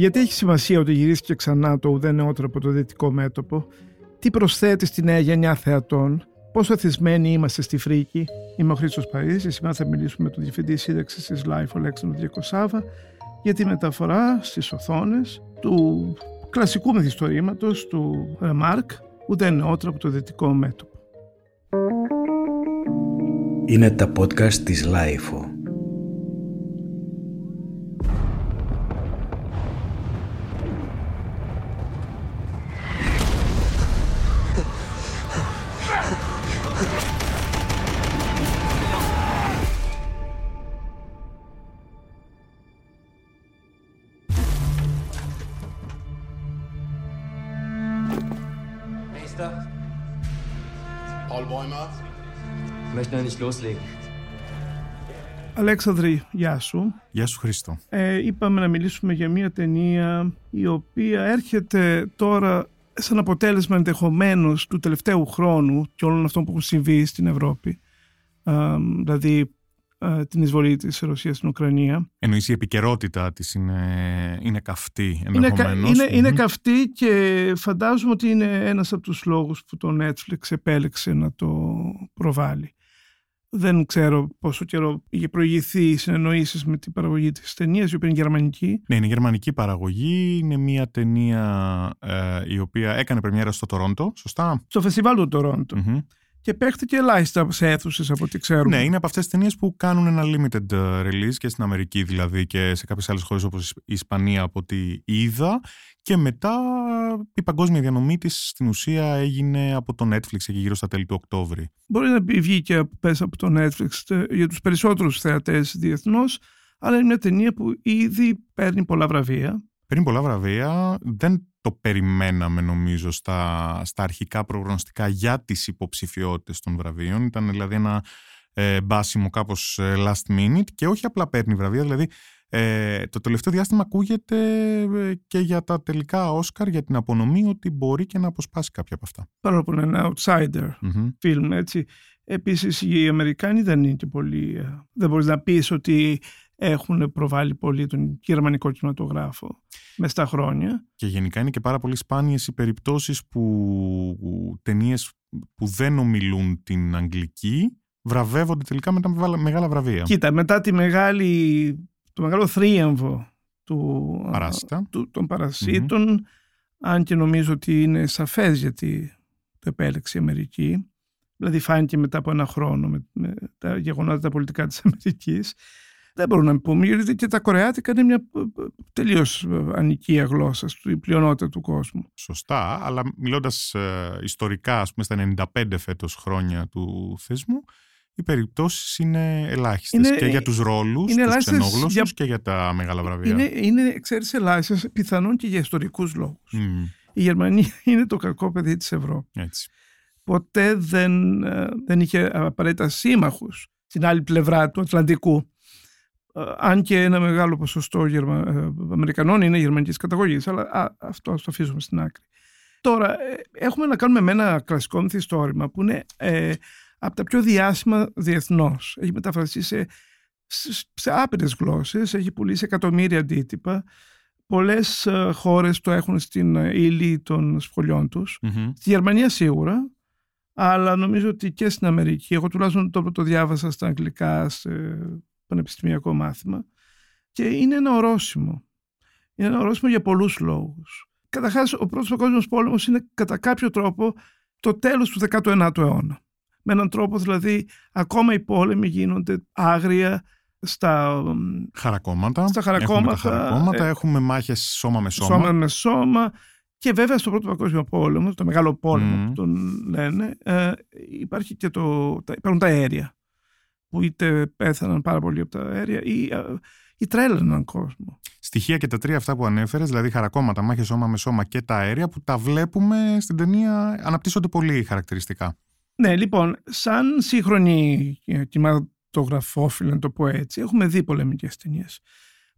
Γιατί έχει σημασία ότι γυρίστηκε ξανά το ουδέ νεότερο από το δυτικό μέτωπο, τι προσθέτει στη νέα γενιά θεατών, πόσο εθισμένοι είμαστε στη φρίκη; Είμαι ο Χρήστος Παρίσι, σήμερα θα μιλήσουμε με τον διευθυντή σύνταξης της Life, Αλέξανδρο Διακοσάβα, για τη μεταφορά στις οθόνες του κλασικού μυθιστορήματος του Ρεμάρκ, ούτε νεότερο από το δυτικό μέτωπο. Είναι τα podcast της Lifeo. Loslegen. Αλέξανδρη, γεια σου. Γεια σου Χρήστο. Ε, είπαμε να μιλήσουμε για μια ταινία η οποία έρχεται τώρα σαν αποτέλεσμα ενδεχομένως του τελευταίου χρόνου και όλων αυτών που έχουν συμβεί στην Ευρώπη. Ε, δηλαδή ε, την εισβολή της Ρωσίας στην Ουκρανία. Εννοείς η επικαιρότητα της είναι, είναι καυτή Είναι, κα- ενδεχομένως. είναι, είναι Μμμ. καυτή και φαντάζομαι ότι είναι ένας από τους λόγους που το Netflix επέλεξε να το προβάλλει. Δεν ξέρω πόσο καιρό είχε προηγηθεί οι συνεννοήσεις με την παραγωγή της ταινίας, η οποία είναι γερμανική. Ναι, είναι γερμανική παραγωγή. Είναι μια ταινία ε, η οποία έκανε πρεμιέρα στο Τορόντο, σωστά; Στο φεστιβάλ του Τορόντο. Μμμ. Και παίχτηκε ελάχιστα σε αίθουσες από ό,τι ξέρουμε. Ναι, είναι από αυτές τις ταινίες που κάνουν ένα limited ε, release και στην Αμερική δηλαδή και σε κάποιες άλλες χώρες όπως η Ισπανία από ό,τι είδα και μετά η παγκόσμια διανομή της στην ουσία έγινε από το Netflix εκεί γύρω στα τέλη του Οκτώβρη. Μπορεί να μπει- βγήκε πες από το Netflix ε, για τους περισσότερους θεατές διεθνώς, αλλά είναι μια ταινία που ήδη παίρνει πολλά βραβεία. Παίρνει πολλά βραβεία. Δεν το περιμέναμε νομίζω στα, στα αρχικά προγνωστικά για τις υποψηφιότητες των βραβείων. Ήταν δηλαδή ένα ε, μπάσιμο κάπως ε, last minute και όχι απλά παίρνει βραβεία. Δηλαδή ε, το τελευταίο διάστημα ακούγεται ε, και για τα τελικά Όσκαρ για την απονομή ότι μπορεί και να αποσπάσει κάποια από αυτά. Παρόλο που είναι ένα outsider Μμμ. film, έτσι. Επίσης οι Αμερικάνοι δεν είναι και πολύ... ε, Δεν μπορείς να πεις ότι έχουν προβάλει πολύ τον γερμανικό κινηματογράφο μες στα χρόνια. Και γενικά είναι και πάρα πολύ σπάνιες οι περιπτώσεις που ταινίες που δεν ομιλούν την αγγλική βραβεύονται τελικά με τα μεγάλα- μεγάλα βραβεία. Κοίτα, μετά τη μεγάλη, το μεγάλο θρίαμβο του, Παράσιτα. του, των παρασίτων, αν και νομίζω ότι είναι σαφές γιατί το επέλεξε η Αμερική, δηλαδή φάνηκε μετά από ένα χρόνο με, με τα γεγονότα τα πολιτικά της Αμερικής, δεν μπορούμε να πούμε, γιατί και τα κορεάτικα είναι μια τελείως ανικία γλώσσα στην πλειονότητα του κόσμου. Σωστά, αλλά μιλώντας ε, ιστορικά, ας πούμε, στα 95 φέτος χρόνια του θεσμού, οι περιπτώσεις είναι ελάχιστες Είναι- και για τους ρόλους, είναι τους ελάχιστες ξενόγλωσσους για- και για τα μεγάλα βραβεία. Είναι, είναι ξέρεις, ελάχιστες, πιθανόν και για ιστορικούς λόγους. Μμμ, Η Γερμανία είναι το κακό παιδί της Ευρώπης. έτσι. ποτέ δεν, ε, δεν είχε απαραίτητα σύμμαχους στην άλλη πλευρά του Ατλαντικού. Ε, Αν και ένα μεγάλο ποσοστό Γερμα... ε, Αμερικανών είναι γερμανικής καταγωγής, αλλά α, αυτό ας το αφήσουμε στην άκρη. Τώρα, ε, έχουμε να κάνουμε με ένα κλασικό μυθιστόρημα που είναι ε, από τα πιο διάσημα διεθνώς. Έχει μεταφραστεί σε, σε, σε άπειρες γλώσσες, έχει πουλήσει εκατομμύρια αντίτυπα. Πολλές ε, χώρες το έχουν στην ε, ύλη των σχολιών τους. Μμμ. Στη Γερμανία σίγουρα, αλλά νομίζω ότι και στην Αμερική. Εγώ τουλάχιστον το, το διάβασα στα αγγλικά σε πανεπιστημιακό μάθημα και είναι ένα ορόσημο. Είναι ένα ορόσημο για πολλούς λόγους. Καταρχάς, ο πρώτος παγκόσμιος πόλεμος είναι κατά κάποιο τρόπο το τέλος του 19ου αιώνα. Με έναν τρόπο δηλαδή ακόμα οι πόλεμοι γίνονται άγρια στα μ, Χαρακόμματα. Στα χαρακόμματα, Έχουμε, τα χαρακόμματα, ε, έχουμε μάχες σώμα με σώμα. σώμα με σώμα και βέβαια στο πρώτο παγκόσμιο πόλεμο, το μεγάλο πόλεμο Μμμ. που τον λένε, ε, υπάρχει και το, τα, υπάρχουν τα αέρια που είτε πέθαναν πάρα πολύ από τα αέρια ή, ε, ή τρέλαιναν κόσμο. Στοιχεία και τα τρία αυτά που ανέφερες, δηλαδή χαρακόμματα, μάχες σώμα με σώμα και τα αέρια που τα βλέπουμε στην ταινία αναπτύσσονται πολύ χαρακτηριστικά. Ναι, λοιπόν, σαν σύγχρονη ε, κινηματογραφόφιλη, να το πω έτσι, έχουμε δει πολεμικές ταινίες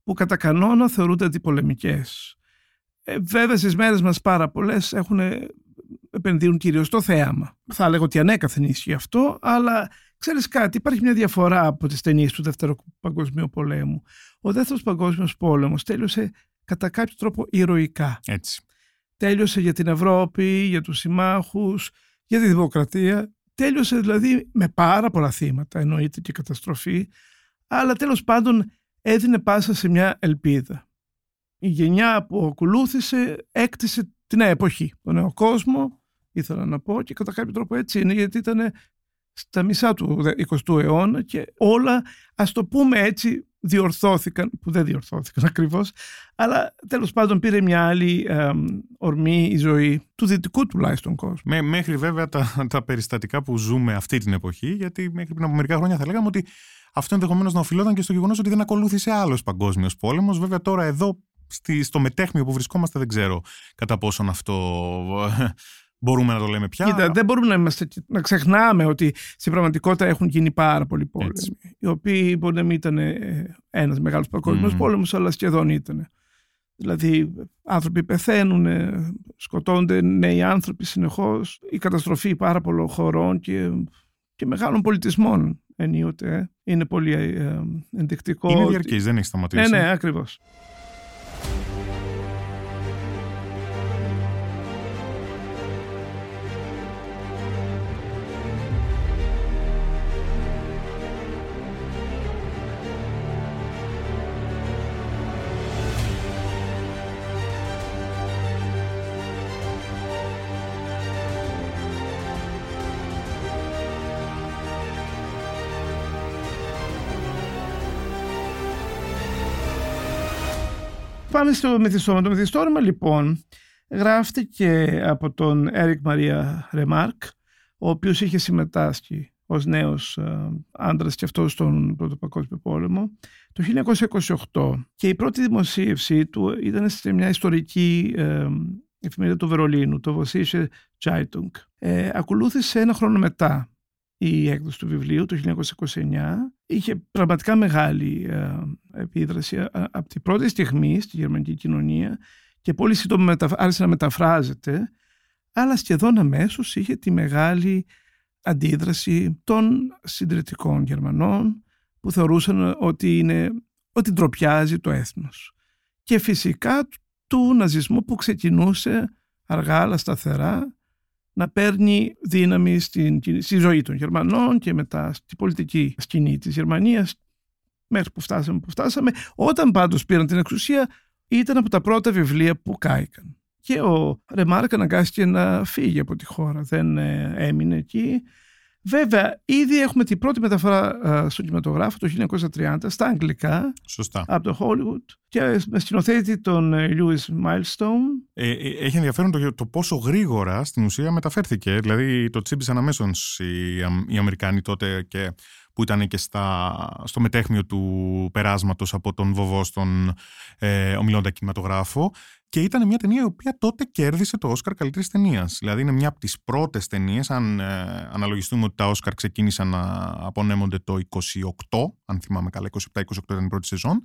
που κατά κανόνα θεωρούνται αντιπολεμικές. Ε, βέβαια στις μέρες μας πάρα πολλές έχουν ε, επενδύουν κυρίως στο θέαμα. Θα λέγω ότι ανέκαθεν ισχύει αυτό, αλλά ξέρεις κάτι, υπάρχει μια διαφορά από τις ταινίες του Δεύτερου Παγκοσμίου Πολέμου. Ο Δεύτερος Παγκόσμιος Πόλεμος τέλειωσε κατά κάποιο τρόπο ηρωικά. Έτσι. Τέλειωσε για την Ευρώπη, για τους συμμάχους, για τη δημοκρατία. Τέλειωσε δηλαδή με πάρα πολλά θύματα, εννοείται και καταστροφή, αλλά τέλος πάντων έδινε πάσα σε μια ελπίδα. Η γενιά που ακολούθησε έκτισε τη νέα εποχή, τον νέο κόσμο, ήθελα να πω και κατά κάποιο τρόπο έτσι είναι γιατί ήταν στα μισά του 20ου αιώνα και όλα, ας το πούμε έτσι, διορθώθηκαν, που δεν διορθώθηκαν ακριβώς, αλλά τέλος πάντων πήρε μια άλλη ορμή η ζωή του δυτικού τουλάχιστον κόσμου. Με, μέχρι βέβαια τα, τα περιστατικά που ζούμε αυτή την εποχή, γιατί μέχρι πριν από μερικά χρόνια θα λέγαμε ότι αυτό ενδεχομένως να οφειλόταν και στο γεγονός ότι δεν ακολούθησε άλλος παγκόσμιος πόλεμος. Βέβαια, τώρα εδώ στη, στο μετέχμιο που βρισκόμαστε δεν ξέρω κατά πόσον αυτό μπορούμε να το λέμε πια. Κοίτα, δεν μπορούμε να, είμαστε, να ξεχνάμε ότι στην πραγματικότητα έχουν γίνει πάρα πολλοί πόλεμοι. Οι οποίοι μπορεί να μην ήταν ε, ένας μεγάλος παγκόσμιος mm. πόλεμος, αλλά σχεδόν ήταν. Δηλαδή, άνθρωποι πεθαίνουν, σκοτώνται νέοι άνθρωποι συνεχώς. Η καταστροφή πάρα πολλών χωρών και, και μεγάλων πολιτισμών ενίοτε. Ε. Είναι πολύ ε, ενδεικτικό. Είναι διαρκής, δεν έχει σταματήσει. Ναι, ναι, ακριβώς. Πάμε στο μυθιστόρημα. Το μυθιστόρημα λοιπόν γράφτηκε από τον Έρικ Μαρία Ρεμάρκ, ο οποίος είχε συμμετάσχει ως νέος ε, άντρας και αυτός στον Πρώτο Παγκόσμιο Πόλεμο το 1928 και η πρώτη δημοσίευσή του ήταν σε μια ιστορική ε, εφημερίδα του Βερολίνου, το Vossische Zeitung. Ε, ακολούθησε ένα χρόνο μετά η έκδοση του βιβλίου το 1929 είχε πραγματικά μεγάλη ε, επίδραση ε, από την πρώτη στιγμή στη γερμανική κοινωνία και πολύ σύντομα άρχισε να μεταφράζεται αλλά σχεδόν αμέσως είχε τη μεγάλη αντίδραση των συντηρητικών Γερμανών που θεωρούσαν ότι, είναι, ότι ντροπιάζει το έθνος. Και φυσικά του ναζισμού που ξεκινούσε αργά αλλά σταθερά να παίρνει δύναμη στην, στη ζωή των Γερμανών και μετά στη πολιτική σκηνή της Γερμανίας μέχρι που φτάσαμε που φτάσαμε. Όταν πάντως πήραν την εξουσία ήταν από τα πρώτα βιβλία που κάηκαν. Και ο Ρεμάρκ αναγκάστηκε να φύγει από τη χώρα, δεν ε, έμεινε εκεί. Βέβαια, ήδη έχουμε την πρώτη μεταφορά στον κινηματογράφο το 1930 στα αγγλικά Σωστά. από το Hollywood και με σκηνοθέτη τον ε, Lewis Milestone. Ε, ε, έχει ενδιαφέρον το, το πόσο γρήγορα στην ουσία μεταφέρθηκε. Δηλαδή το τσίμπησαν αμέσως οι, οι Αμερικάνοι τότε και που ήταν και στα, στο μετέχμιο του περάσματος από τον βοβό στον ε, ομιλώντα κινηματογράφο και ήταν μια ταινία η οποία τότε κέρδισε το Όσκαρ καλύτερης ταινίας. Δηλαδή είναι μια από τις πρώτες ταινίες, αν ε, αναλογιστούμε ότι τα Όσκαρ ξεκίνησαν να απονέμονται το 28, αν θυμάμαι καλά, 27-28 ήταν η πρώτη σεζόν.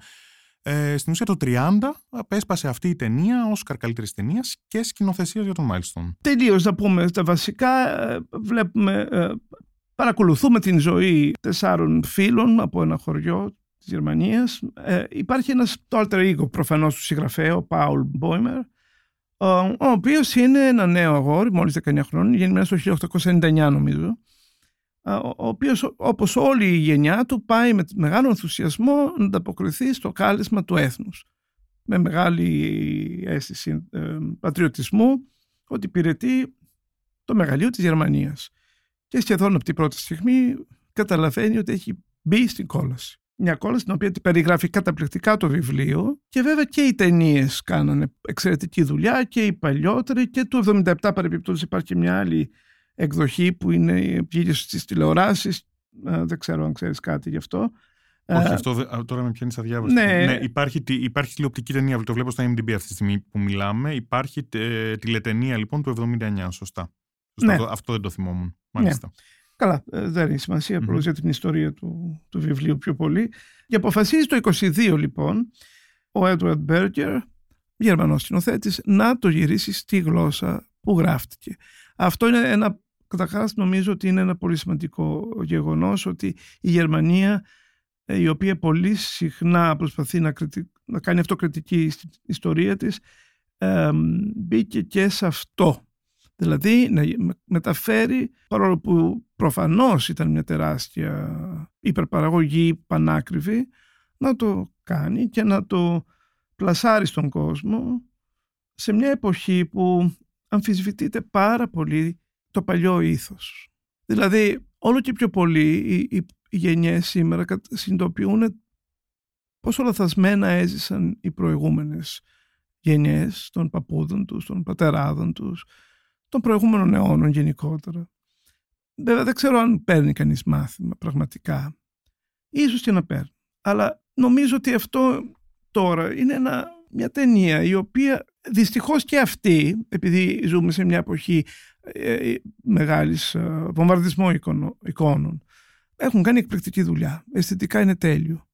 Ε, στην ουσία το 30 απέσπασε αυτή η ταινία Όσκαρ καλύτερης ταινίας και σκηνοθεσίας για τον Μάιλστον. Τελείως να πούμε τα βασικά. Ε, βλέπουμε, ε, παρακολουθούμε την ζωή τεσσάρων φίλων από ένα χωριό της Γερμανίας. Ε, υπάρχει ένας το alter ego προφανώς του συγγραφέα, ο Πάουλ Μπόιμερ, ο, ο οποίος είναι ένα νέο αγόρι, μόλις 19 χρόνων, γεννημένο το 1899 νομίζω, ο οποίος όπως όλη η γενιά του πάει με μεγάλο ενθουσιασμό να ανταποκριθεί στο κάλεσμα του έθνους. Με μεγάλη αίσθηση ε, πατριωτισμού ότι υπηρετεί το μεγαλείο της Γερμανίας και σχεδόν από την πρώτη στιγμή καταλαβαίνει ότι έχει μπει στην κόλαση μια κόλλα στην οποία την περιγράφει καταπληκτικά το βιβλίο και βέβαια και οι ταινίες κάνανε εξαιρετική δουλειά και οι παλιότεροι και του 77 παρεμπιπτόντως υπάρχει μια άλλη εκδοχή που είναι βγήκε στις τηλεοράσεις δεν ξέρω αν ξέρεις κάτι γι' αυτό όχι, αυτό τώρα με πιάνεις αδιάβαστο. Ναι. ναι, υπάρχει, υπάρχει τηλεοπτική ταινία, το βλέπω στα MDB αυτή τη στιγμή που μιλάμε. Υπάρχει ε, τηλετενία λοιπόν του 79, σωστά. Ναι. Αυτό, αυτό δεν το θυμόμουν. Μάλιστα. Ναι. Καλά, ε, δεν έχει σημασία, mm-hmm. για την ιστορία του, του βιβλίου πιο πολύ. Και αποφασίζει το 22 λοιπόν ο Edward Berger, Γερμανός σκηνοθέτης, να το γυρίσει στη γλώσσα που γράφτηκε. Αυτό είναι ένα, καταρχάς νομίζω ότι είναι ένα πολύ σημαντικό γεγονός ότι η Γερμανία ε, η οποία πολύ συχνά προσπαθεί να, να κάνει αυτοκριτική στην ιστορία της, ε, μπήκε και σε αυτό. Δηλαδή να μεταφέρει, παρόλο που προφανώς ήταν μια τεράστια υπερπαραγωγή πανάκριβη, να το κάνει και να το πλασάρει στον κόσμο σε μια εποχή που αμφισβητείται πάρα πολύ το παλιό ήθος. Δηλαδή, όλο και πιο πολύ οι, οι, οι γενιές σήμερα συνειδητοποιούν πόσο λαθασμένα έζησαν οι προηγούμενες γενιές των παππούδων τους, των πατεράδων τους, των προηγούμενων αιώνων γενικότερα. Βέβαια δεν ξέρω αν παίρνει κανείς μάθημα πραγματικά. Ίσως και να παίρνει. Αλλά νομίζω ότι αυτό τώρα είναι ένα, μια ταινία η οποία δυστυχώς και αυτή, επειδή ζούμε σε μια εποχή ε, ε μεγάλης ε, βομβαρδισμό εικόνων, έχουν κάνει εκπληκτική δουλειά. Αισθητικά είναι τέλειο.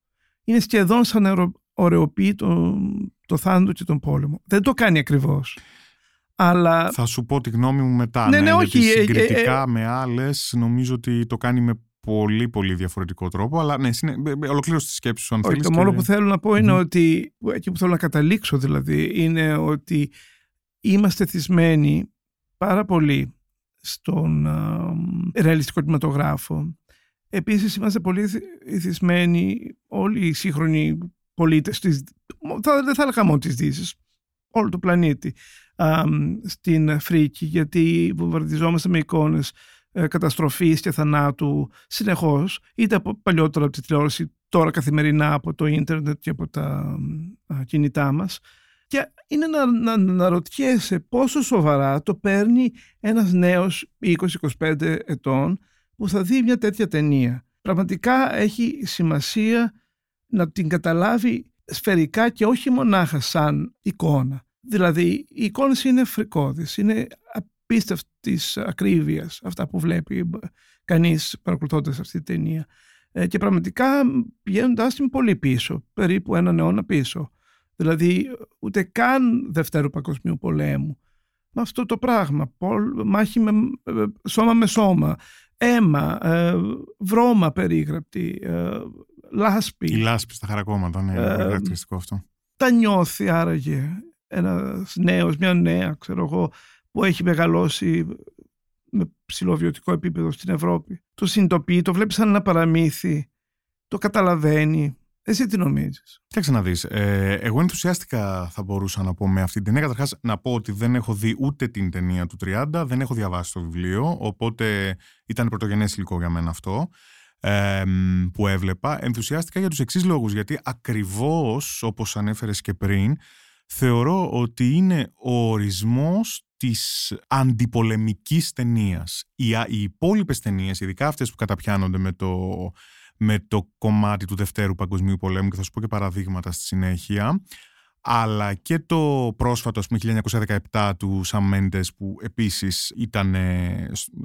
Είναι σχεδόν σαν να ωρεοποιεί το, το θάνατο και τον πόλεμο. Δεν το κάνει ακριβώς. Αλλά... Θα σου πω τη γνώμη μου μετά. Ναι, ναι, ναι όχι. Γιατί ε, συγκριτικά ε, με άλλες, νομίζω ότι το κάνει με πολύ πολύ διαφορετικό τρόπο. Αλλά ναι, συνε... ολοκλήρωσε τη σκέψη σου αν θέλεις. Το μόνο που θέλω να πω είναι ότι, εκεί που θέλω να καταλήξω δηλαδή, είναι ότι είμαστε θυσμένοι πάρα πολύ στον ρεαλιστικό κινηματογράφο. Επίσης είμαστε πολύ θυσμένοι όλοι οι σύγχρονοι πολίτες της, δεν θα έλεγα μόνο της Δύσης, όλο το πλανήτη στην Φρίκη γιατί βομβαρδιζόμαστε με εικόνες ε, καταστροφής και θανάτου συνεχώς είτε από παλιότερα από τη τηλεόραση τώρα καθημερινά από το ίντερνετ και από τα κινητά μας και είναι να, να, να ρωτιέσαι πόσο σοβαρά το παίρνει ένας νέος 20-25 ετών που θα δει μια τέτοια ταινία. Πραγματικά έχει σημασία να την καταλάβει σφαιρικά και όχι μονάχα σαν εικόνα. Δηλαδή, οι εικόνες είναι φρικώδεις, είναι απίστευτης ακρίβειας αυτά που βλέπει κανείς παρακολουθώντας αυτή τη ταινία. Ε, και πραγματικά πηγαίνοντάς την πολύ πίσω, περίπου έναν αιώνα πίσω. Δηλαδή, ούτε καν Δευτέρου Παγκοσμίου Πολέμου. Με αυτό το πράγμα, μάχη με, ε, σώμα με σώμα, αίμα, ε, βρώμα περίγραπτη, λάσπη. Η λάσπη στα χαρακόμματα, ναι, είναι χαρακτηριστικό αυτό. Τα νιώθει άραγε ένας νέος, μια νέα, ξέρω εγώ, που έχει μεγαλώσει με ψηλοβιωτικό επίπεδο στην Ευρώπη. Το συνειδητοποιεί, το βλέπει σαν ένα παραμύθι, το καταλαβαίνει. Εσύ τι νομίζεις; Κοίταξε να δεις. Ε, εγώ ενθουσιάστηκα, θα μπορούσα να πω, με αυτή την ταινία. Καταρχάς, να πω ότι δεν έχω δει ούτε την ταινία του 30, δεν έχω διαβάσει το βιβλίο. Οπότε ήταν πρωτογενές υλικό για μένα αυτό ε, που έβλεπα. Ενθουσιάστηκα για τους εξής λόγους. Γιατί ακριβώς όπως ανέφερες και πριν, θεωρώ ότι είναι ο ορισμός της αντιπολεμικής ταινίας. Οι, οι υπόλοιπες ταινίες, ειδικά αυτές που καταπιάνονται με το, με το κομμάτι του Δευτέρου Παγκοσμίου Πολέμου και θα σου πω και παραδείγματα στη συνέχεια, αλλά και το πρόσφατο, ας πούμε, 1917 του Σαμ Μέντες που επίσης ήταν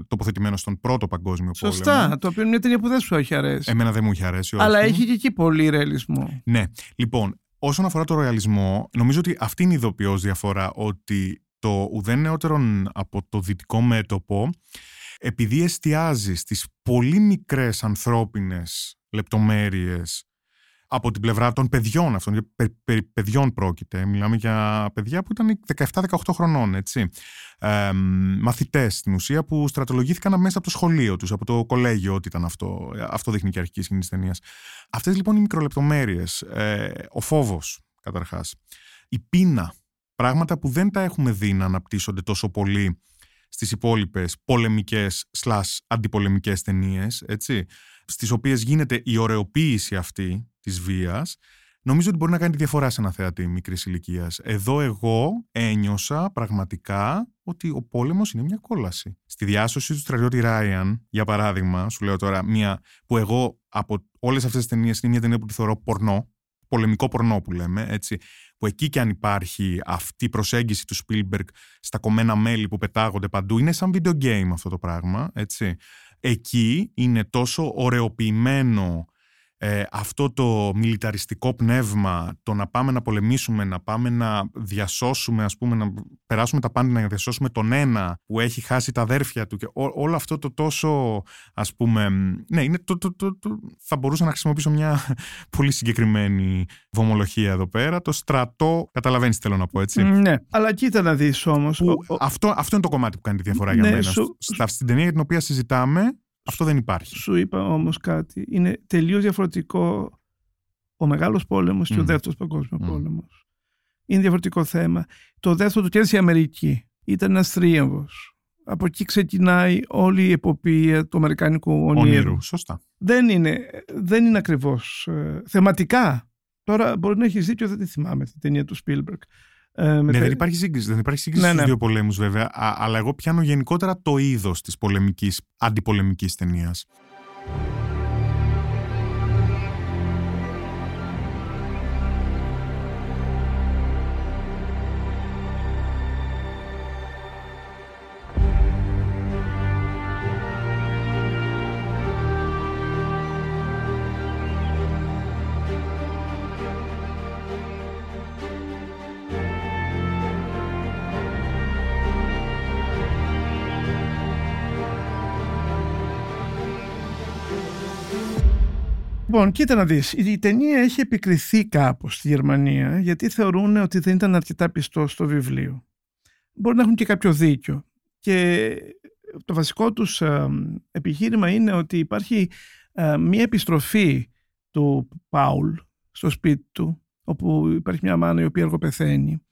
τοποθετημένο στον πρώτο παγκόσμιο πόλεμο. Σωστά, το οποίο είναι μια ταινία που δεν σου έχει αρέσει. Εμένα δεν μου έχει αρέσει. Όχι. Αλλά έχει και εκεί πολύ ρεαλισμό. Ναι. Λοιπόν, Όσον αφορά το ρεαλισμό, νομίζω ότι αυτή είναι η ειδοποιώς διαφορά ότι το ουδέν νεότερον από το δυτικό μέτωπο επειδή εστιάζει στις πολύ μικρές ανθρώπινες λεπτομέρειες από την πλευρά των παιδιών αυτών, για περί παιδιών πρόκειται, μιλάμε για παιδιά που ήταν 17-18 χρονών, έτσι. Ε, μαθητές στην ουσία που στρατολογήθηκαν μέσα από το σχολείο τους, από το κολέγιο, ό,τι ήταν αυτό. Αυτό δείχνει και η αρχική σκηνή της ταινίας. Αυτές λοιπόν οι μικρολεπτομέρειες, ε, ο φόβος καταρχάς, η πείνα, πράγματα που δεν τα έχουμε δει να αναπτύσσονται τόσο πολύ στις υπόλοιπες πολεμικές σλάς αντιπολεμικές ταινίες, έτσι, στις οποίες γίνεται η ωρεοποίηση αυτή της βίας, νομίζω ότι μπορεί να κάνει τη διαφορά σε ένα θεατή μικρής ηλικίας. Εδώ εγώ ένιωσα πραγματικά ότι ο πόλεμος είναι μια κόλαση. Στη διάσωση του στρατιώτη Ράιαν, για παράδειγμα, σου λέω τώρα, μια που εγώ από όλες αυτές τις ταινίες είναι μια ταινία που τη θεωρώ πορνό, πολεμικό πορνό που λέμε, έτσι, που εκεί και αν υπάρχει αυτή η προσέγγιση του Spielberg στα κομμένα μέλη που πετάγονται παντού, είναι σαν video game αυτό το πράγμα, έτσι. Εκεί είναι τόσο ωρεοποιημένο ε, αυτό το μιλιταριστικό πνεύμα, το να πάμε να πολεμήσουμε, να πάμε να διασώσουμε, ας πούμε, να περάσουμε τα πάντα, να διασώσουμε τον ένα που έχει χάσει τα αδέρφια του και όλο αυτό το τόσο, ας πούμε, ναι, είναι το, το, το, θα μπορούσα να χρησιμοποιήσω μια πολύ συγκεκριμένη βομολογία εδώ πέρα, το στρατό, καταλαβαίνεις θέλω να πω έτσι. Ναι, αλλά κοίτα να δεις όμως. αυτό, αυτό είναι το κομμάτι που κάνει τη διαφορά για ναι, μένα. Σου, στην ταινία για την οποία συζητάμε, αυτό δεν υπάρχει. Σου είπα όμως κάτι. Είναι τελείως διαφορετικό ο Μεγάλος Πόλεμος και ο Δεύτερος Παγκόσμιος mm. Πόλεμος. Είναι διαφορετικό θέμα. Το δεύτερο του κέρδισε η Αμερική. Ήταν ένας θρίαμβος. Από εκεί ξεκινάει όλη η εποπία του Αμερικάνικου ονείρου. ονείρου. Σωστά. Δεν είναι, δεν είναι ακριβώς ε, θεματικά. Τώρα μπορεί να έχεις δίκιο, δεν τη θυμάμαι την ταινία του Σπίλμπεργκ. Ε, ναι, δεν υπάρχει σύγκριση, δεν υπάρχει σύγκριση ναι, στους ναι. δύο πολέμους βέβαια, αλλά εγώ πιάνω γενικότερα το είδος της πολεμικής, αντιπολεμικής ταινίας. Λοιπόν, κοίτα να δεις, η ταινία έχει επικριθεί κάπως στη Γερμανία γιατί θεωρούν ότι δεν ήταν αρκετά πιστό στο βιβλίο. Μπορεί να έχουν και κάποιο δίκιο. Και το βασικό τους ε, επιχείρημα είναι ότι υπάρχει ε, μια επιστροφή του Πάουλ στο σπίτι του, όπου υπάρχει μια μάνα η οποία εργοπεθαίνει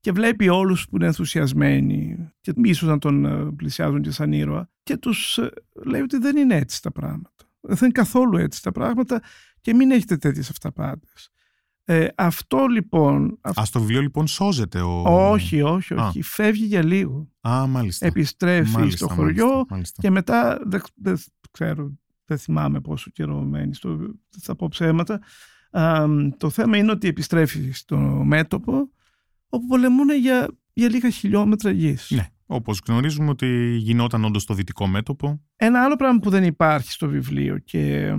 και βλέπει όλους που είναι ενθουσιασμένοι και ίσως να τον ε, πλησιάζουν και σαν ήρωα και τους λέει ότι δεν είναι έτσι τα πράγματα. Δεν είναι καθόλου έτσι τα πράγματα και μην έχετε τέτοιες αυταπάτες. Ε, αυτό λοιπόν... Α, στο βιβλίο λοιπόν σώζεται ο... Όχι, όχι, όχι. Φεύγει για λίγο. Α, μάλιστα. Επιστρέφει στο χωριό και μετά, δεν ξέρω, δεν θυμάμαι πόσο καιρό μένει, στο, θα πω ψέματα. το θέμα είναι ότι επιστρέφει στο μέτωπο όπου πολεμούν για, για λίγα χιλιόμετρα γης. Ναι. Όπως γνωρίζουμε ότι γινόταν όντως στο δυτικό μέτωπο. Ένα άλλο πράγμα που δεν υπάρχει στο βιβλίο και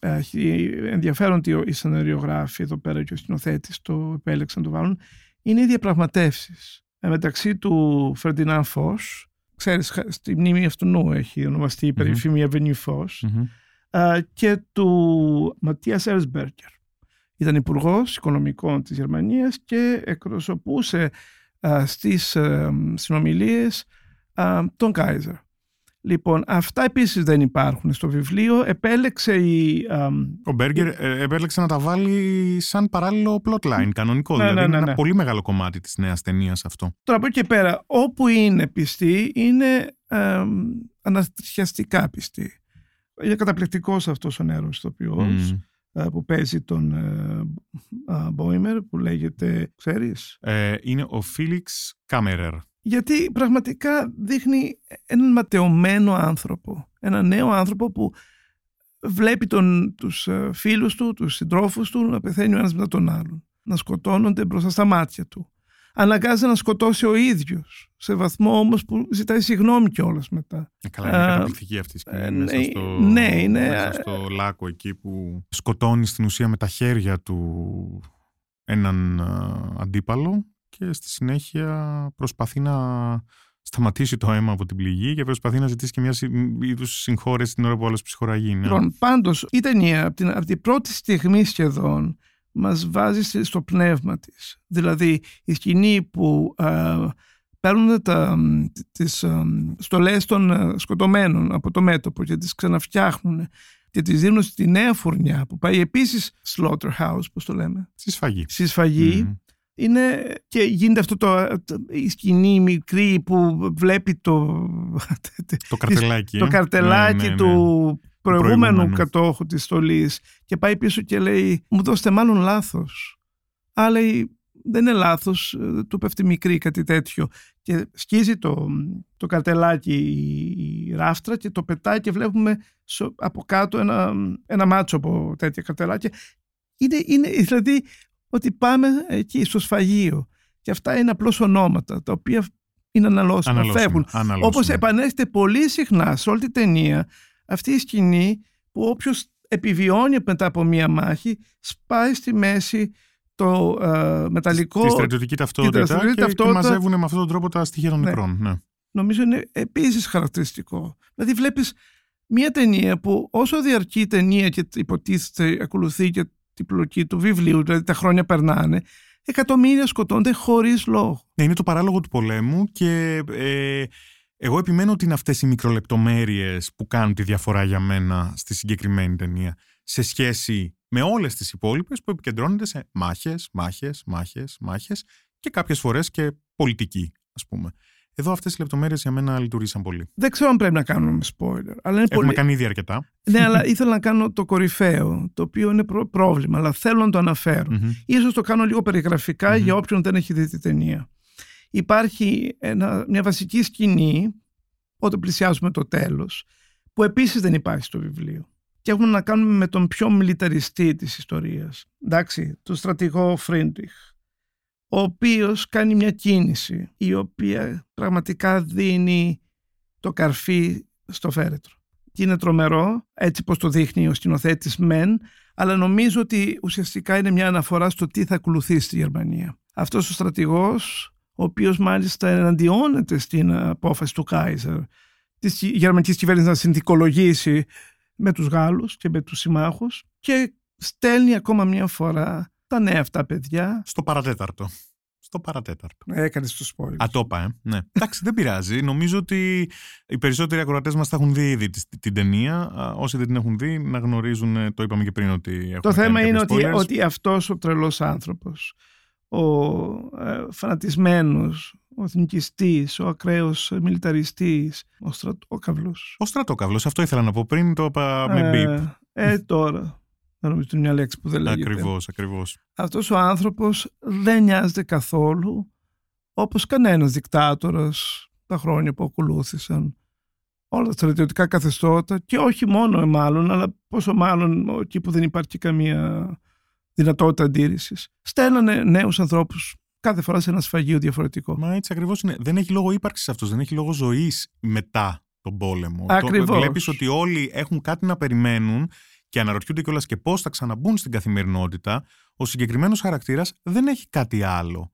έχει ενδιαφέρον ότι οι σεναριογράφοι εδώ πέρα και ο σκηνοθέτης το επέλεξαν να το βάλουν, είναι οι διαπραγματεύσεις ε, μεταξύ του Φερντινάν Φως. Ξέρεις, στη μνήμη αυτού έχει ονομαστεί η περίφημη Avenue Φως και του Ματίας Ερσμπέργκερ. Ήταν υπουργός οικονομικών της Γερμανίας και εκπροσωπούσε στις συνομιλίες τον Κάιζερ. Λοιπόν, αυτά επίσης δεν υπάρχουν στο βιβλίο. Επέλεξε η... Ο Μπέργκερ ε, επέλεξε να τα βάλει σαν παράλληλο plotline, κανονικό. Ναι, δηλαδή ναι, ναι, είναι ένα πολύ μεγάλο κομμάτι της νέας ταινίας αυτό. Τώρα από εκεί και πέρα, όπου είναι πιστή, είναι ε, ανατριχιαστικά πιστή. Είναι καταπληκτικός αυτός ο νέος ηθοποιός. Mm. Ε, που παίζει τον Μπόιμερ ε, που λέγεται, ξέρεις; Ε, είναι ο Φίλιξ Κάμερερ. Γιατί πραγματικά δείχνει έναν ματαιωμένο άνθρωπο. Ένα νέο άνθρωπο που βλέπει τον, τους φίλους του, τους συντρόφους του να πεθαίνει ο ένας μετά τον άλλον. Να σκοτώνονται μπροστά στα μάτια του αναγκάζεται να σκοτώσει ο ίδιος. Σε βαθμό όμως που ζητάει συγγνώμη κιόλας μετά. Ε, καλά, είναι καταπληκτική αυτή η σκηνή. Ε, μέσα, ναι, στο, ναι, είναι, μέσα στο λάκκο εκεί που σκοτώνει στην ουσία με τα χέρια του έναν αντίπαλο και στη συνέχεια προσπαθεί να σταματήσει το αίμα από την πληγή και προσπαθεί να ζητήσει και μια είδους συγχώρεση την ώρα που άλλος ψυχοραγεί. Ναι. Λοιπόν, πάντως η ταινία από την, από την πρώτη στιγμή σχεδόν μας βάζει στο πνεύμα της. Δηλαδή η σκηνή που ε, παίρνουν τα, τις ε, στολές των ε, σκοτωμένων από το μέτωπο και τις ξαναφτιάχνουν και τις δίνουν στη νέα φουρνιά που πάει επίσης slaughterhouse, πώς το λέμε; Στη σφαγή. Στη σφαγή. Είναι και γίνεται αυτό το, η σκηνή μικρή που βλέπει το, το καρτελάκι, το καρτελάκι ναι, ναι, του ναι προηγούμενου κατόχου της στολής και πάει πίσω και λέει μου δώστε μάλλον λάθος. Αλλά λέει δεν είναι λάθος, ε, του πέφτει μικρή κάτι τέτοιο και σκίζει το, το καρτελάκι η ράφτρα και το πετάει και βλέπουμε από κάτω ένα, ένα μάτσο από τέτοια καρτελάκια. Είναι, είναι δηλαδή ότι πάμε εκεί στο σφαγείο και αυτά είναι απλώς ονόματα τα οποία είναι αναλώσιμα, φεύγουν. Όπως επανέρχεται πολύ συχνά σε όλη την ταινία αυτή η σκηνή που όποιος επιβιώνει μετά από μία μάχη, σπάει στη μέση το ε, μεταλλικό... Τη στρατιωτική ταυτότητα, στρατιωτική και, ταυτότητα. και μαζεύουν με αυτόν τον τρόπο τα στοιχεία των Ναι. νεκρών. Ναι. νομίζω είναι επίσης χαρακτηριστικό. Δηλαδή βλέπεις μια ταινία που όσο διαρκεί η ταινία και υποτίθεται ακολουθεί και την πλοκή του βιβλίου, δηλαδή τα χρόνια περνάνε, εκατομμύρια σκοτώνται χωρίς λόγο. Ναι, είναι το παράλογο του πολέμου και ε, εγώ επιμένω ότι είναι αυτές οι μικρολεπτομέρειες που κάνουν τη διαφορά για μένα στη συγκεκριμένη ταινία σε σχέση με όλες τις υπόλοιπες που επικεντρώνονται σε μάχες, μάχες, μάχες, μάχες και κάποιες φορές και πολιτική ας πούμε. Εδώ αυτές οι λεπτομέρειες για μένα λειτουργήσαν πολύ. Δεν ξέρω αν πρέπει να κάνουμε spoiler, αλλά είναι Έχουμε πολύ... κάνει ήδη αρκετά. Ναι, αλλά ήθελα να κάνω το κορυφαίο, το οποίο είναι προ- πρόβλημα, αλλά θέλω να το αναφέρω. Μμμ. Ίσως το κάνω λίγο περιγραφικά Μμμ. για όποιον δεν έχει δει τη ταινία. Υπάρχει ένα, μια βασική σκηνή, όταν πλησιάζουμε το τέλος, που επίσης δεν υπάρχει στο βιβλίο. Και έχουμε να κάνουμε με τον πιο μιλιταριστή της ιστορίας. Εντάξει, τον στρατηγό Φρίντριχ, ο οποίος κάνει μια κίνηση η οποία πραγματικά δίνει το καρφί στο φέρετρο. Και είναι τρομερό, έτσι πως το δείχνει ο σκηνοθέτης Μεν, αλλά νομίζω ότι ουσιαστικά είναι μια αναφορά στο τι θα ακολουθεί στη Γερμανία. Αυτός ο στρατηγός, ο οποίος μάλιστα εναντιώνεται στην απόφαση του Κάιζερ της γερμανικής κυβέρνησης να συνθηκολογήσει με τους Γάλλους και με τους συμμάχους και στέλνει ακόμα μια φορά τα νέα αυτά παιδιά. Στο παρατέταρτο. Στο παρατέταρτο. Έκανε το spoiler. Α, το είπα, ε. Ναι. Εντάξει, δεν πειράζει. Νομίζω ότι οι περισσότεροι ακροατές μας θα έχουν δει ήδη τη- την ταινία. Α, Όσοι δεν την έχουν δει, να γνωρίζουν, ε, το είπαμε και πριν, ότι έχουμε Το θέμα κάνει είναι κάποια ότι, spoilers. ότι αυτός ο τρελός άνθρωπος, ο ε, φανατισμένος, ο εθνικιστής, ο ακραίος μιλιταριστής, ο στρατόκαυλος. Ο στρατόκαυλος, αυτό ήθελα να πω πριν, το είπα με ε, μπίπ. ε, τώρα. Δεν νομίζω ότι είναι μια λέξη που δεν λέγεται. Ακριβώς, ακριβώς. Αυτός ο άνθρωπος δεν νοιάζεται καθόλου όπως κανένας δικτάτορας τα χρόνια που ακολούθησαν όλα τα στρατιωτικά καθεστώτα και όχι μόνο μάλλον, αλλά πόσο μάλλον εκεί που δεν υπάρχει καμία δυνατότητα αντίρρησης. Στέλνανε νέους ανθρώπους κάθε φορά σε ένα σφαγείο διαφορετικό. Μα έτσι ακριβώς είναι. Δεν έχει λόγο ύπαρξης αυτός, δεν έχει λόγο ζωής μετά τον πόλεμο. Ακριβώς. Βλέπεις ότι όλοι έχουν κάτι να περιμένουν και αναρωτιούνται κιόλας και πώς θα ξαναμπούν στην καθημερινότητα. Ο συγκεκριμένος χαρακτήρας δεν έχει κάτι άλλο.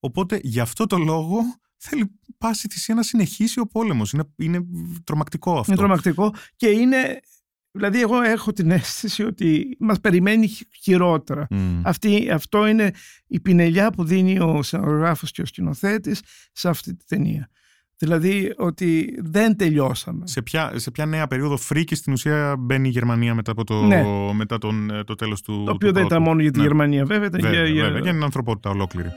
Οπότε γι' αυτό το λόγο θέλει πάση θυσία να συνεχίσει ο πόλεμος. Είναι, είναι τρομακτικό αυτό. Είναι τρομακτικό και είναι... Δηλαδή εγώ έχω την αίσθηση ότι μας περιμένει χει- χειρότερα. Μμ. Αυτή, αυτό είναι η πινελιά που δίνει ο σενογράφος και ο σκηνοθέτης σε αυτή τη ταινία. Δηλαδή ότι δεν τελειώσαμε. Σε ποια, σε ποια νέα περίοδο φρίκης στην ουσία μπαίνει η Γερμανία μετά, από το, Ναι. μετά τον, ε, το τέλος του το οποίο του δεν ήταν πρώτου. μόνο για τη Ναι. Γερμανία βέβαια, ήταν Βέβαια, για, για- βέβαια, για την ανθρωπότητα ολόκληρη.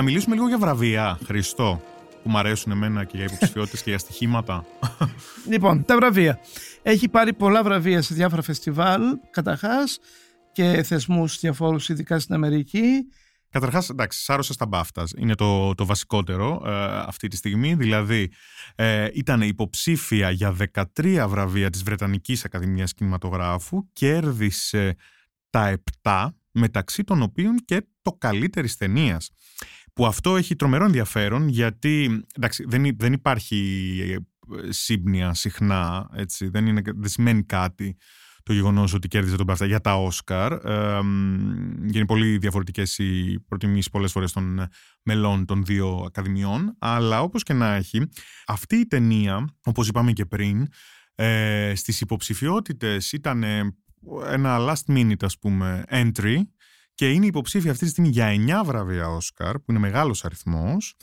Να μιλήσουμε λίγο για βραβεία, Χριστό, που μου αρέσουν εμένα και για υποψηφιότητες και για στοιχήματα. Λοιπόν, τα βραβεία. Έχει πάρει πολλά βραβεία σε διάφορα φεστιβάλ, καταρχάς, και θεσμούς διαφόρους, ειδικά στην Αμερική. Καταρχάς, εντάξει, σάρωσε στα μπάφτας. Είναι το, το βασικότερο ε, αυτή τη στιγμή. Δηλαδή, ε, ήταν υποψήφια για 13 βραβεία της Βρετανικής Ακαδημίας Κινηματογράφου. Κέρδισε τα 7, μεταξύ των οποίων και το καλύτερης ταινίας. Που αυτό έχει τρομερό ενδιαφέρον γιατί εντάξει, δεν, υ- δεν υπάρχει ε, σύμπνοια συχνά, έτσι, δεν, είναι, δεν σημαίνει κάτι το γεγονός ότι κέρδισε τον BAFTA για τα Όσκαρ. Ε, μ, και είναι πολύ διαφορετικές οι προτιμήσεις πολλές φορές των ε, μελών των δύο ακαδημιών. Αλλά όπως και να έχει, αυτή η ταινία, όπως είπαμε και πριν, ε, στις υποψηφιότητες ήταν ε, ένα last minute, ας πούμε, entry και είναι υποψήφια αυτή τη στιγμή για 9 βραβεία Όσκαρ, που είναι μεγάλος αριθμός.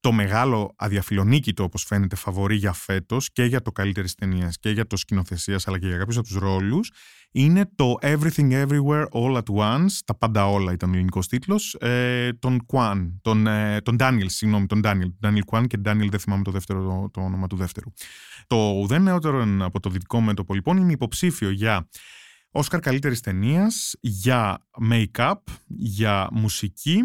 το μεγάλο αδιαφιλονίκητο όπως φαίνεται φαβορή για φέτος και για το καλύτερης ταινίας και για το σκηνοθεσίας αλλά και για κάποιους από τους ρόλους είναι το Everything Everywhere All at Once. Τα πάντα όλα ήταν ο ελληνικός τίτλος. Ε, τον Kwan, τον, ε, τον Daniel συγγνώμη τον Daniel, Daniel Kwan και Daniel δεν θυμάμαι το, δεύτερο, το, το όνομα του δεύτερου. Το ουδέν νεότερο από το δυτικό μέτωπο λοιπόν είναι υποψήφιο για Όσκαρ καλύτερης ταινίας, για make-up, για μουσική,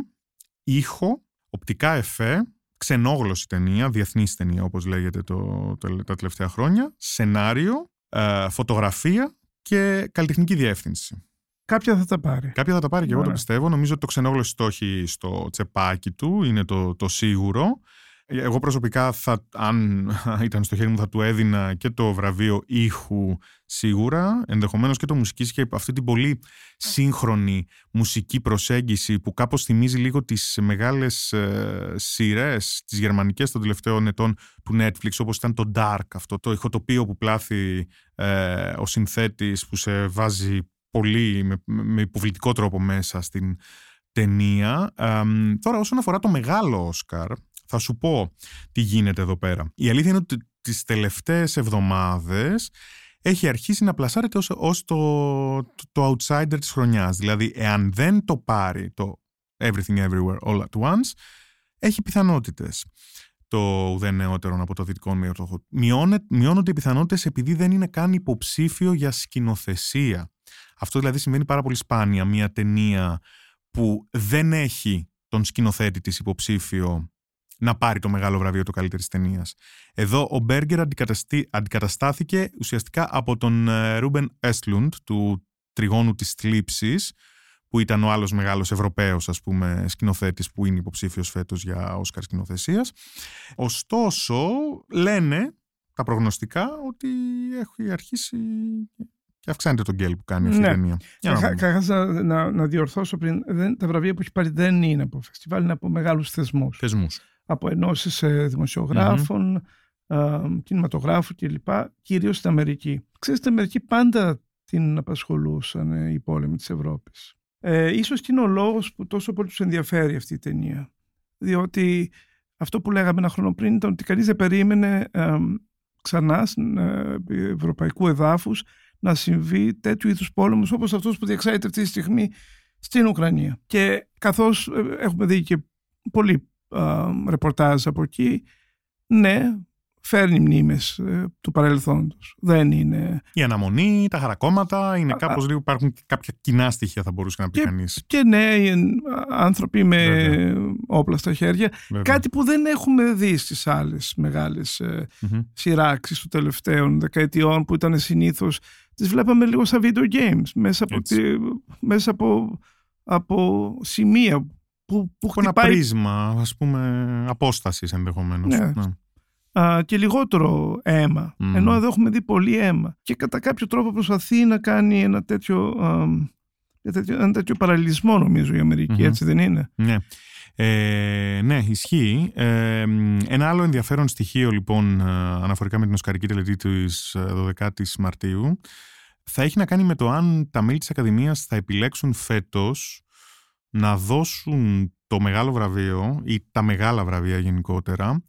ήχο, οπτικά εφέ, ξενόγλωση ταινία, διεθνής ταινία όπως λέγεται το, το, τα τελευταία χρόνια, σενάριο, ε, φωτογραφία και καλλιτεχνική διεύθυνση. Κάποια θα τα πάρει. Κάποια θα τα πάρει και εγώ το πιστεύω. Νομίζω ότι το ξενόγλωση το έχει στο τσεπάκι του, είναι το, το σίγουρο. Εγώ προσωπικά, θα, αν ήταν στο χέρι μου, θα του έδινα και το βραβείο ήχου σίγουρα, ενδεχομένως και το μουσικής και αυτή την πολύ σύγχρονη μουσική προσέγγιση που κάπως θυμίζει λίγο τις μεγάλες ε, σειρές, τις γερμανικές των τελευταίων ετών του Netflix, όπως ήταν το Dark, αυτό το ηχοτοπίο που πλάθει ε, ο συνθέτης που σε βάζει πολύ με, με υποβλητικό τρόπο μέσα στην ταινία. Ε, τώρα όσον αφορά το μεγάλο Όσκαρ, θα σου πω τι γίνεται εδώ πέρα. Η αλήθεια είναι ότι τις τελευταίες εβδομάδες έχει αρχίσει να πλασάρεται ως, ως το, το, outsider της χρονιάς. Δηλαδή, εάν δεν το πάρει το Everything Everywhere All at Once, έχει πιθανότητες το ουδέν νεότερο από το δυτικό μέτωπο. Μειώνονται οι πιθανότητες επειδή δεν είναι καν υποψήφιο για σκηνοθεσία. Αυτό δηλαδή συμβαίνει πάρα πολύ σπάνια. Μια ταινία που δεν έχει τον σκηνοθέτη της υποψήφιο να πάρει το μεγάλο βραβείο του καλύτερης ταινίας. Εδώ ο Μπέργκερ αντικαταστάθηκε ουσιαστικά από τον ε, Ρούμπεν Έστλουντ του τριγώνου της θλίψης που ήταν ο άλλος μεγάλος Ευρωπαίος ας πούμε σκηνοθέτης που είναι υποψήφιος φέτος για Όσκαρ σκηνοθεσίας. Ωστόσο λένε τα προγνωστικά ότι έχει αρχίσει και αυξάνεται τον γκέλ που κάνει αυτή η ναι. ταινία. Καταρχά να, να, να, διορθώσω πριν, δεν, τα βραβεία που έχει πάρει δεν είναι από φεστιβάλ, είναι από μεγάλους θεσμούς. Θεσμούς από ενώσεις ε, δημοσιογράφων, mm-hmm. κινηματογράφου κλπ. Κυρίως στην Αμερική. Ξέρετε, στην Αμερική πάντα την απασχολούσαν ε, οι πόλεμοι της Ευρώπης. Ε, ίσως και είναι ο λόγος που τόσο πολύ τους ενδιαφέρει αυτή η ταινία. Διότι αυτό που λέγαμε ένα χρόνο πριν ήταν ότι κανείς δεν περίμενε ε, ξανά στην ε, ευρωπαϊκού εδάφους να συμβεί τέτοιου είδους πόλεμος όπως αυτός που διεξάγεται αυτή τη στιγμή στην Ουκρανία. Και καθώς έχουμε δει και πολύ ρεπορτάζ από εκεί, ναι, φέρνει μνήμες ε, του παρελθόντος. Δεν είναι... Η αναμονή, τα χαρακόμματα, είναι κάπως λίγο, υπάρχουν κάποια κοινά στοιχεία θα μπορούσε να πει και, κανείς. Και ναι, άνθρωποι με όπλα στα χέρια. Κάτι που δεν έχουμε δει στις άλλες μεγάλες mm-hmm. σειράξεις των τελευταίων δεκαετιών που ήταν συνήθως τις βλέπαμε λίγο σαν video games μέσα από, μέσα από, από σημεία που, που χτυπάει... Ένα πρίσμα, ας πούμε, απόστασης ενδεχομένως. Ναι. ναι. Α, και λιγότερο αίμα. Ενώ εδώ έχουμε δει πολύ αίμα. Και κατά κάποιο τρόπο προσπαθεί να κάνει ένα τέτοιο, α, ένα τέτοιο παραλληλισμό νομίζω η Αμερική, έτσι δεν είναι; Ναι. Ε, ναι, ισχύει. Ε, ένα άλλο ενδιαφέρον στοιχείο λοιπόν αναφορικά με την Οσκαρική τελετή της 12ης Μαρτίου θα έχει να κάνει με το αν τα μέλη της Ακαδημίας θα επιλέξουν φέτος να δώσουν το μεγάλο βραβείο ή τα μεγάλα βραβεία γενικότερα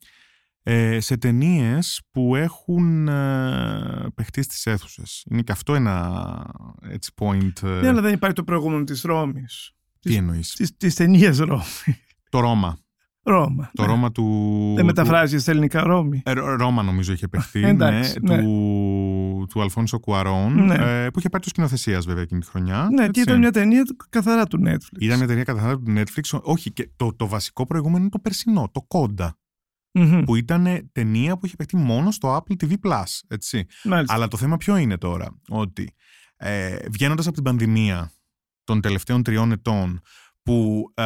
ε, σε ταινίες που έχουν ε, παιχτείς στι αίθουσε. Είναι και αυτό ένα έτσι point. Ε, ναι, αλλά δεν υπάρχει το προηγούμενο της Ρώμης. Τι εννοείς; Της ταινίας Ρώμης. Το Ρώμα. Ρώμα. Το ναι. Ρώμα του. Δεν μεταφράζεις στα ελληνικά Ρώμη. Ε, Ρώμα νομίζω είχε παιχτεί. Εντάξει, ναι, ναι. Του, του Αλφόνσο Κουαρών. Ναι. Ε, που είχε πάρει το σκηνοθεσία βέβαια εκείνη τη χρονιά. Ναι, έτσι. και ήταν μια ταινία καθαρά του Netflix. Ήταν μια ταινία καθαρά του Netflix. Όχι, και το, το βασικό προηγούμενο είναι το περσινό, το κοντα Που ήταν ταινία που είχε παιχτεί μόνο στο Apple TV Plus. Έτσι. Αλλά το θέμα ποιο είναι τώρα. Ότι ε, βγαίνοντας από την πανδημία των τελευταίων τριών ετών που ε,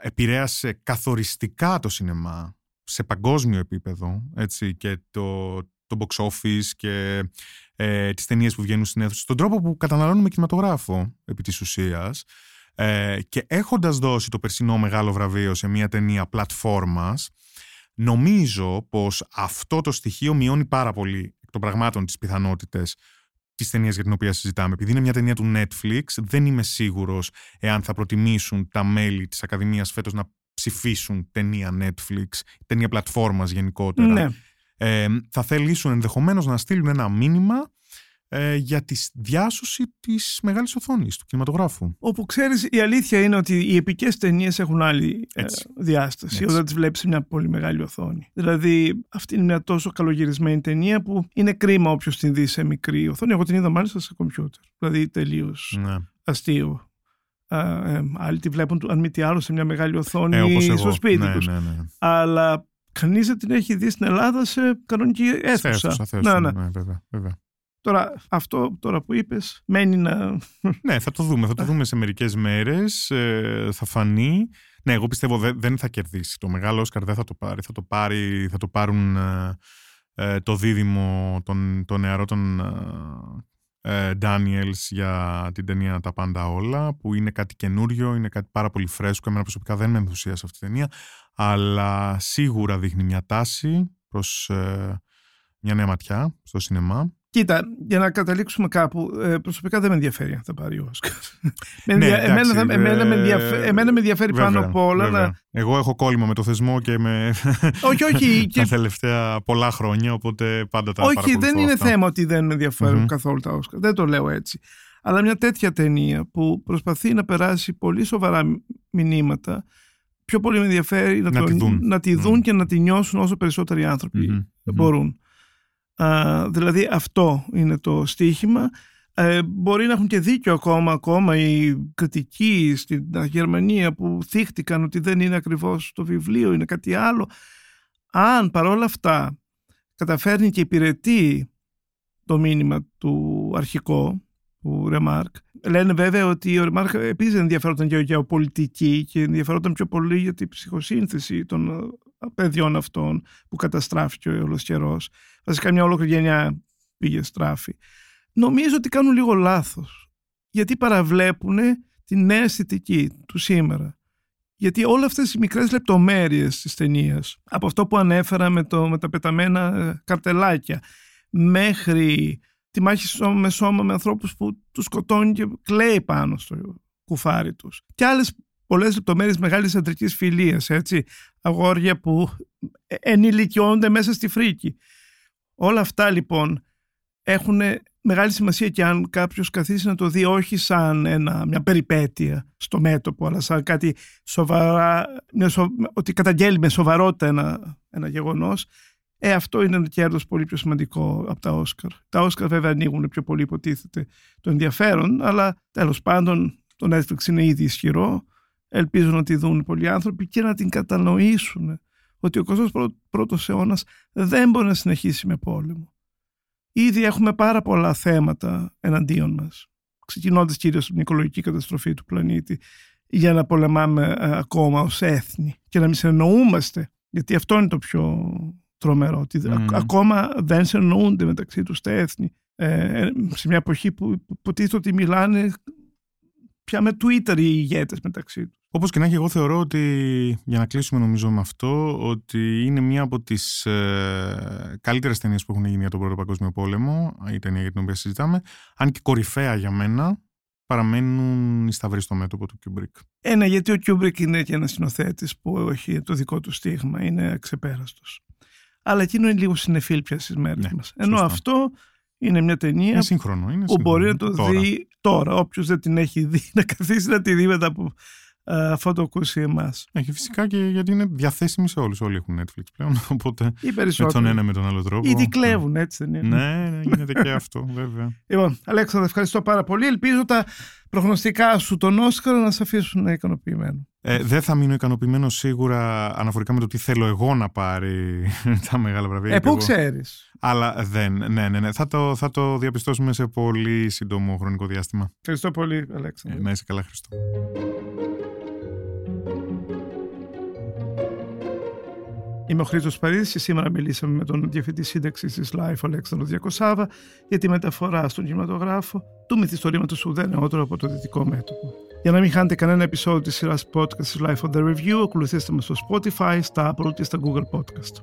επηρέασε καθοριστικά το σινεμά σε παγκόσμιο επίπεδο έτσι, και το, το box office και ε, τις ταινίες που βγαίνουν στην αίθουσα, τον τρόπο που καταναλώνουμε κινηματογράφο επί της ουσίας ε, και έχοντας δώσει το περσινό μεγάλο βραβείο σε μια ταινία πλατφόρμας νομίζω πως αυτό το στοιχείο μειώνει πάρα πολύ εκ των πραγμάτων τις πιθανότητες της ταινίας για την οποία συζητάμε. Επειδή είναι μια ταινία του Netflix, δεν είμαι σίγουρος εάν θα προτιμήσουν τα μέλη της Ακαδημίας φέτος να ψηφίσουν ταινία Netflix, ταινία πλατφόρμας γενικότερα. Ναι. Ε, θα θελήσουν ενδεχομένως να στείλουν ένα μήνυμα ε, για τη διάσωση της μεγάλης οθόνης του κινηματογράφου. Όπου ξέρεις η αλήθεια είναι ότι οι επικές ταινίες έχουν άλλη ε, Έτσι. διάσταση Έτσι. όταν τις βλέπεις σε μια πολύ μεγάλη οθόνη. Δηλαδή αυτή είναι μια τόσο καλογυρισμένη ταινία που είναι κρίμα όποιος την δει σε μικρή οθόνη. Εγώ την είδα μάλιστα σε κομπιούτερ. Δηλαδή τελείως Ναι. αστείο. Α, ε, άλλοι τη βλέπουν αν μη τι άλλο σε μια μεγάλη οθόνη Ε, όπως εγώ. στο σπίτι ναι, τους. ναι, ναι. Αλλά κανείς δεν την έχει δει στην Ελλάδα σε κανονική Σε αίθουσα. αίθουσα, θέση, Ναι, ναι. ναι, βέβαια, βέβαια. Τώρα, αυτό τώρα που είπες μένει να... Ναι, θα το δούμε. Θα το δούμε σε μερικές μέρες. θα φανεί. Ναι, εγώ πιστεύω δεν, δεν θα κερδίσει. Το μεγάλο Όσκαρ δεν θα το πάρει. Θα το, πάρει, θα το πάρουν ε, ε, το δίδυμο, τον, το νεαρό των ε, Daniels για την ταινία Τα Πάντα Όλα, που είναι κάτι καινούριο, είναι κάτι πάρα πολύ φρέσκο. Εμένα προσωπικά δεν με ενθουσίασε αυτή η ταινία, αλλά σίγουρα δείχνει μια τάση προς ε, μια νέα ματιά στο σινεμά. Κοίτα, για να καταλήξουμε κάπου, ε, προσωπικά δεν με ενδιαφέρει αν θα πάρει ο Όσκαρ. Με Ναι, ενδια- εμένα, εντάξει, θα- εμένα, με ε, ενδιαφέρει, εμένα με ενδιαφέρει πάνω Βέβαια, από όλα βέβαια. να... Εγώ έχω κόλλημα με το θεσμό και με Όχι, όχι, τα και... τελευταία πολλά χρόνια, οπότε πάντα τα όχι παρακολουθώ δεν είναι αυτά. θέμα ότι δεν με ενδιαφέρουν Μμμ. καθόλου τα Όσκαρ. Δεν το λέω έτσι. Αλλά μια τέτοια ταινία που προσπαθεί να περάσει πολύ σοβαρά μηνύματα, πιο πολύ με ενδιαφέρει να, Να το- τη δουν. να τη δουν Μμ. και να τη νιώσουν όσο περισσότεροι άνθρωποι Μμμ, μμμ. μπορούν. Α, δηλαδή αυτό είναι το στίχημα. Ε, μπορεί να έχουν και δίκιο ακόμα, ακόμα οι κριτικοί στην Γερμανία που θύχτηκαν ότι δεν είναι ακριβώς το βιβλίο, είναι κάτι άλλο. Αν παρόλα αυτά καταφέρνει και υπηρετεί το μήνυμα του αρχικό, του Ρεμάρκ. Λένε βέβαια ότι ο Ρεμάρκ επίσης ενδιαφέρονταν για γεωπολιτική και ενδιαφέρονταν πιο πολύ για την ψυχοσύνθεση των ε, παιδιών αυτών που καταστράφηκε ο όλος καιρός. Βασικά μια ολόκληρη γενιά πήγε στράφη. Νομίζω ότι κάνουν λίγο λάθος. Γιατί παραβλέπουν την νέα αισθητική του σήμερα. Γιατί όλα αυτές οι μικρές λεπτομέρειες της ταινίας, από αυτό που ανέφερα με, το, με τα πεταμένα ε, καρτελάκια, μέχρι τη μάχη σώμα με σώμα με ανθρώπους που τους σκοτώνει και κλαίει πάνω στο κουφάρι τους. Και άλλες πολλές λεπτομέρειες μεγάλης αντρικής φιλίας, έτσι, αγόρια που ε, ενηλικιώνται μέσα στη φρίκη. Όλα αυτά λοιπόν έχουν μεγάλη σημασία και αν κάποιος καθίσει να το δει όχι σαν ένα, μια περιπέτεια στο μέτωπο αλλά σαν κάτι σοβαρά, μια σο- ότι καταγγέλει με σοβαρότητα ένα, ένα γεγονός ε, αυτό είναι ένα κέρδος πολύ πιο σημαντικό από τα Όσκαρ. Τα Όσκαρ βέβαια ανοίγουν πιο πολύ υποτίθεται το ενδιαφέρον αλλά τέλος πάντων το Netflix είναι ήδη ισχυρό ελπίζω να τη δουν πολλοί άνθρωποι και να την κατανοήσουν ότι ο 21ος αιώνας δεν μπορεί να συνεχίσει με πόλεμο. Ήδη έχουμε πάρα πολλά θέματα εναντίον μας, ξεκινώντας κυρίως από την οικολογική καταστροφή του πλανήτη, για να πολεμάμε ε, ακόμα ως έθνη και να μην συνεννοούμαστε, γιατί αυτό είναι το πιο τρομερό, ότι Μμμ. α- ακόμα δεν συνεννοούνται μεταξύ τους τα έθνη. Ε, σε μια εποχή που υποτίθεται ότι μιλάνε πια με Twitter οι ηγέτες μεταξύ τους. Όπως και να έχει, εγώ θεωρώ ότι, για να κλείσουμε νομίζω με αυτό, ότι είναι μία από τις ε, καλύτερες ταινίες που έχουν γίνει για τον Πρώτο Παγκόσμιο Πόλεμο, η ταινία για την οποία συζητάμε, αν και κορυφαία για μένα, παραμένουν οι σταυροί στο μέτωπο του Kubrick. Ένα, γιατί ο Kubrick είναι και ένας σκηνοθέτης που έχει το δικό του στίγμα, είναι αξεπέραστος. Αλλά εκείνο είναι λίγο συνεφίλ πια στις μέρες Ναι, μας. Ενώ σωστά. αυτό είναι μια ταινία Είναι σύγχρονο. Είναι που σύγχρονο. μπορεί να το Τώρα. δει τώρα. Όποιος δεν την έχει δει, να καθίσει να τη δει μετά από α, αυτό το ακούσει εμάς. Έχει φυσικά και γιατί είναι διαθέσιμη σε όλους. Όλοι έχουν Netflix πλέον, οπότε Ή με τον περισσότερο. ένα με τον άλλο τρόπο. Ήδη κλέβουν, έτσι δεν είναι. Ναι, ναι, γίνεται και αυτό, βέβαια. Λοιπόν, Αλέξανδρα, ευχαριστώ πάρα πολύ. Ελπίζω τα προγνωστικά σου τον Όσκαρο να σε αφήσουν ικανοποιημένο. Ε, δεν θα μείνω ικανοποιημένο σίγουρα αναφορικά με το τι θέλω εγώ να πάρει τα μεγάλα βραβεία. Ε, γιατί πού εγώ- ξέρεις. Αλλά δεν, ναι, ναι, ναι. Θα το, θα το διαπιστώσουμε σε πολύ σύντομο χρονικό διάστημα. Ευχαριστώ πολύ, Ε, Αλέξανδρα. να είσαι καλά, Χριστό. Είμαι ο Χρήστος Παρίδης και σήμερα μιλήσαμε με τον Διευθυντή Σύνταξης της Life, Αλέξανδρο Διακοσάβα, για τη μεταφορά στον κινηματογράφο του μυθιστορήματος Ουδέν νεότερο από το δυτικό μέτωπο. Για να μην χάνετε κανένα επεισόδιο της σειράς podcast της Lifo The Review, ακολουθήστε μας στο Spotify, στα Apple και στα Google Podcast.